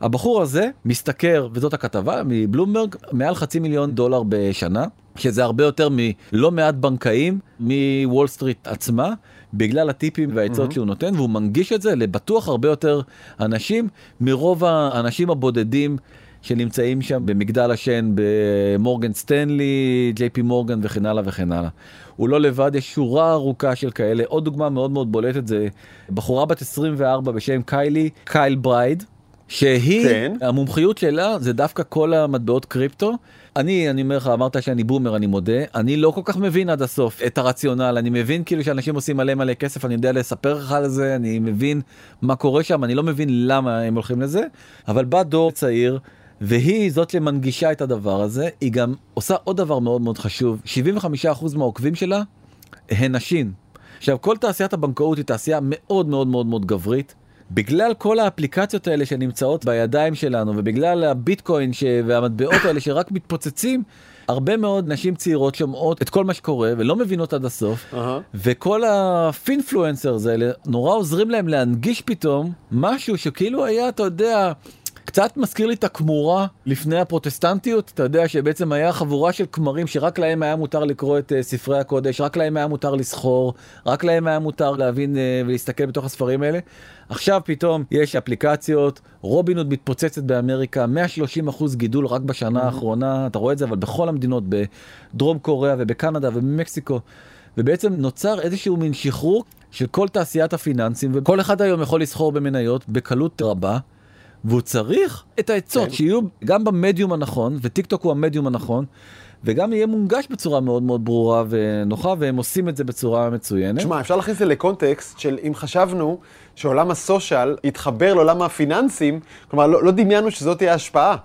Speaker 2: הבחור הזה משתכר וזאת הכתבה מבלומברג מעל חצי מיליון דולר בשנה שזה הרבה יותר מלא מעט בנקאים מוול סטריט עצמה. בגלל הטיפים והעצות mm-hmm. שהוא נותן והוא מנגיש את זה לטווח הרבה יותר אנשים מרוב האנשים הבודדים שנמצאים שם במגדל השן במורגן סטנלי, ג'יי פי מורגן וכן הלאה וכן הלאה. הוא לא לבד, יש שורה ארוכה של כאלה. עוד דוגמה מאוד מאוד בולטת זה בחורה בת 24 בשם קיילי, קייל ברייד, שהיא, כן. המומחיות שלה זה דווקא כל המטבעות קריפטו. אני, אני אומר לך, אמרת שאני בומר, אני מודה, אני לא כל כך מבין עד הסוף את הרציונל, אני מבין כאילו שאנשים עושים מלא מלא כסף, אני יודע לספר לך על זה, אני מבין מה קורה שם, אני לא מבין למה הם הולכים לזה, אבל בא דור צעיר, והיא זאת שמנגישה את הדבר הזה, היא גם עושה עוד דבר מאוד מאוד חשוב, 75% מהעוקבים שלה הן נשים. עכשיו כל תעשיית הבנקאות היא תעשייה מאוד מאוד מאוד מאוד גברית. בגלל כל האפליקציות האלה שנמצאות בידיים שלנו ובגלל הביטקוין ש... והמטבעות האלה שרק מתפוצצים, הרבה מאוד נשים צעירות שומעות את כל מה שקורה ולא מבינות עד הסוף, uh-huh. וכל ה finfluencers האלה נורא עוזרים להם להנגיש פתאום משהו שכאילו היה, אתה יודע, קצת מזכיר לי את הכמורה לפני הפרוטסטנטיות, אתה יודע שבעצם היה חבורה של כמרים שרק להם היה מותר לקרוא את uh, ספרי הקודש, רק להם היה מותר לסחור, רק להם היה מותר להבין uh, ולהסתכל בתוך הספרים האלה. עכשיו פתאום יש אפליקציות, רובינהוד מתפוצצת באמריקה, 130 אחוז גידול רק בשנה mm-hmm. האחרונה, אתה רואה את זה אבל בכל המדינות, בדרום קוריאה ובקנדה ובמקסיקו. ובעצם נוצר איזשהו מין שחרור של כל תעשיית הפיננסים וכל אחד היום יכול לסחור במניות בקלות רבה. והוא צריך את העצות כן. שיהיו גם במדיום הנכון, וטיק טוק הוא המדיום הנכון, וגם יהיה מונגש בצורה מאוד מאוד ברורה ונוחה, והם עושים את זה בצורה מצוינת.
Speaker 1: תשמע, אפשר להכניס את זה לקונטקסט של אם חשבנו שעולם הסושיאל יתחבר לעולם הפיננסים, כלומר, לא, לא דמיינו שזאת תהיה השפעה.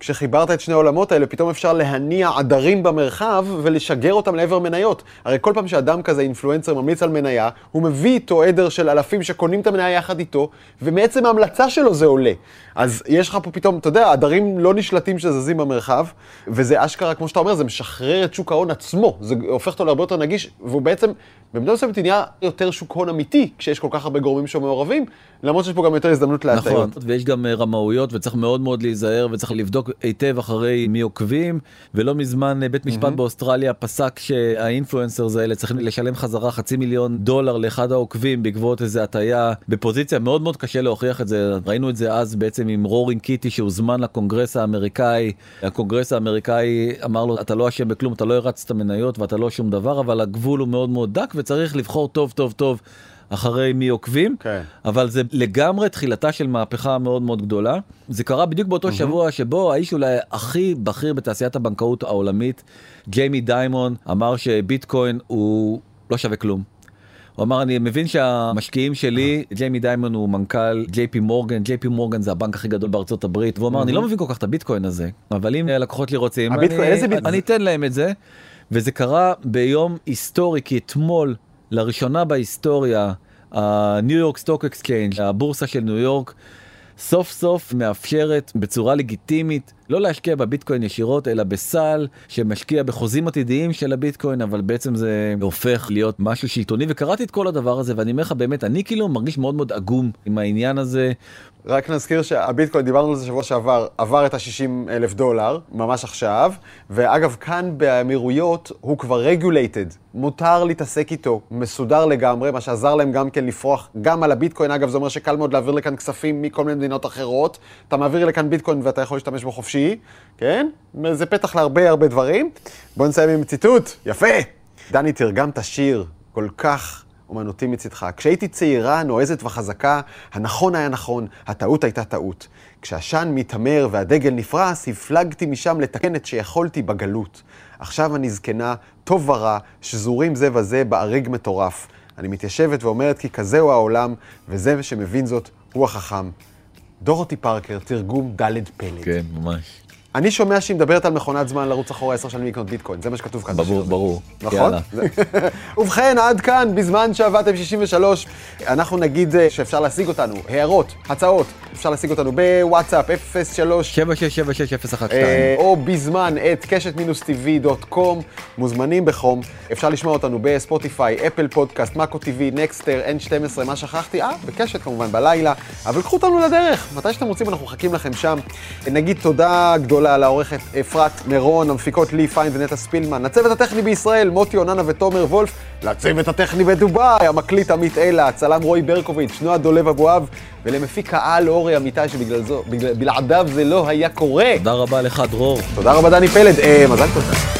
Speaker 1: כשחיברת את שני העולמות האלה, פתאום אפשר להניע עדרים במרחב ולשגר אותם לעבר מניות. הרי כל פעם שאדם כזה, אינפלואנסר, ממליץ על מניה, הוא מביא איתו עדר של אלפים שקונים את המניה יחד איתו, ומעצם ההמלצה שלו זה עולה. אז יש לך פה פתאום, אתה יודע, עדרים לא נשלטים שזזים במרחב, וזה אשכרה, כמו שאתה אומר, זה משחרר את שוק ההון עצמו. זה הופך אותו להרבה יותר נגיש, והוא בעצם, במידה מסוימת נהיה יותר שוק הון אמיתי, כשיש כל כך הרבה גורמים שמעורבים, למרות שיש פה גם יותר הזדמנות להטעיות.
Speaker 2: נכון, ויש גם אה, רמאויות, וצריך מאוד מאוד להיזהר, וצריך לבדוק היטב אחרי מי עוקבים, ולא מזמן אה, בית משפט mm-hmm. באוסטרליה פסק שה influencers האלה צריכים לשלם חזרה חצי מיליון דולר לאחד העוקבים בעקבות איזה הטיה בפוזיציה מאוד מאוד קשה להוכיח את זה, ראינו את זה אז בעצם עם רורינג קיטי שהוזמן לקונגרס האמריקאי, הקונגרס האמריקאי אמר לו אתה לא אשם בכלום, אתה לא הרצת מניות ואתה לא שום דבר, אבל הגבול הוא מאוד מאוד דק וצריך לבחור טוב טוב טוב. אחרי מי עוקבים, okay. כן. אבל זה לגמרי תחילתה של מהפכה מאוד מאוד גדולה. זה קרה בדיוק באותו mm-hmm. שבוע שבו האיש אולי הכי בכיר בתעשיית הבנקאות העולמית, ג'יימי דיימון, אמר שביטקוין הוא לא שווה כלום. הוא אמר אני מבין שהמשקיעים שלי ג'יימי דיימון הוא מנכ"ל ג'יי פי מורגן ג'יי פי מורגן זה הבנק הכי גדול בארצות הברית והוא אמר אני לא מבין כל כך את הביטקוין הזה אבל אם לקוחותיי רוצים אני אתן להם את זה וזה קרה ביום היסטורי כי אתמול לראשונה בהיסטוריה, ה New York Stock Exchange, הבורסה של ניו יורק, סוף סוף מאפשרת בצורה לגיטימית לא להשקיע בביטקוין ישירות אלא בסל שמשקיע בחוזים עתידיים של הביטקוין אבל בעצם זה הופך להיות משהו שלטוני וקראתי את כל הדבר הזה ואני אומר לך באמת אני כאילו מרגיש מאוד מאוד עגום עם העניין הזה.
Speaker 1: רק נזכיר שהביטקוין דיברנו על זה שבוע שעבר עבר את ה-60 אלף דולר ממש עכשיו ואגב כאן באמירויות הוא כבר רגולייטד מותר להתעסק איתו מסודר לגמרי מה שעזר להם גם כן לפרוח גם על הביטקוין אגב זה אומר שקל מאוד להעביר לכאן כספים מכל מיני מדינות אחרות אתה מעביר לכאן ביטקוין ואתה יכול להשתמש בו חופשי כן? זה פתח להרבה הרבה דברים. בואו נסיים עם ציטוט, יפה. דני, תרגמת שיר כל כך אומנותי מצדך. כשהייתי צעירה, נועזת וחזקה, הנכון היה נכון, הטעות הייתה טעות. כשעשן מתעמר והדגל נפרס, הפלגתי משם לתקן את שיכולתי בגלות. עכשיו אני זקנה, טוב ורע, שזורים זה וזה באריג מטורף. אני מתיישבת ואומרת כי כזהו העולם, וזה שמבין זאת הוא החכם. דורותי פארקר, תרגום ד' פלד.
Speaker 2: כן, ממש.
Speaker 1: אני שומע שהיא מדברת על מכונת זמן לרוץ אחורה עשר שנים לקנות ביטקוין, זה מה שכתוב כאן.
Speaker 2: ברור. ברור.
Speaker 1: נכון? ובכן, עד כאן, בזמן שעבדתם 63, אנחנו נגיד אה, שאפשר להשיג אותנו, הערות, הצעות, אפשר להשיג אותנו בוואטסאפ 03
Speaker 2: 7676012.
Speaker 1: אה, או בזמן את קשת-tv.com, מוזמנים בחום. אפשר לשמוע אותנו בספוטיפיי, אפל פודקאסט, מאקו TV, נקסטר, N12, מה שכחתי? אה, בקשת כמובן, בלילה. אבל קחו אותנו לדרך, מתי שאתם רוצים אנחנו מחכים לכם שם. נגיד תודה גדולה לעורכת אפרת מירון, המפיקות לי פיין ונטע ספילמן, לצוות הטכני בישראל, מוטי אוננה ותומר וולף, לצוות הטכני בדובאי, המקליט עמית אלה, הצלם רועי ברקוביץ', נועה דולב אבואב, ולמפיק העל אורי אמיתי שבלעדיו זה לא היה קורה.
Speaker 2: תודה רבה לך, דרור.
Speaker 1: תודה רבה דני פלד, אה, מזל טוב.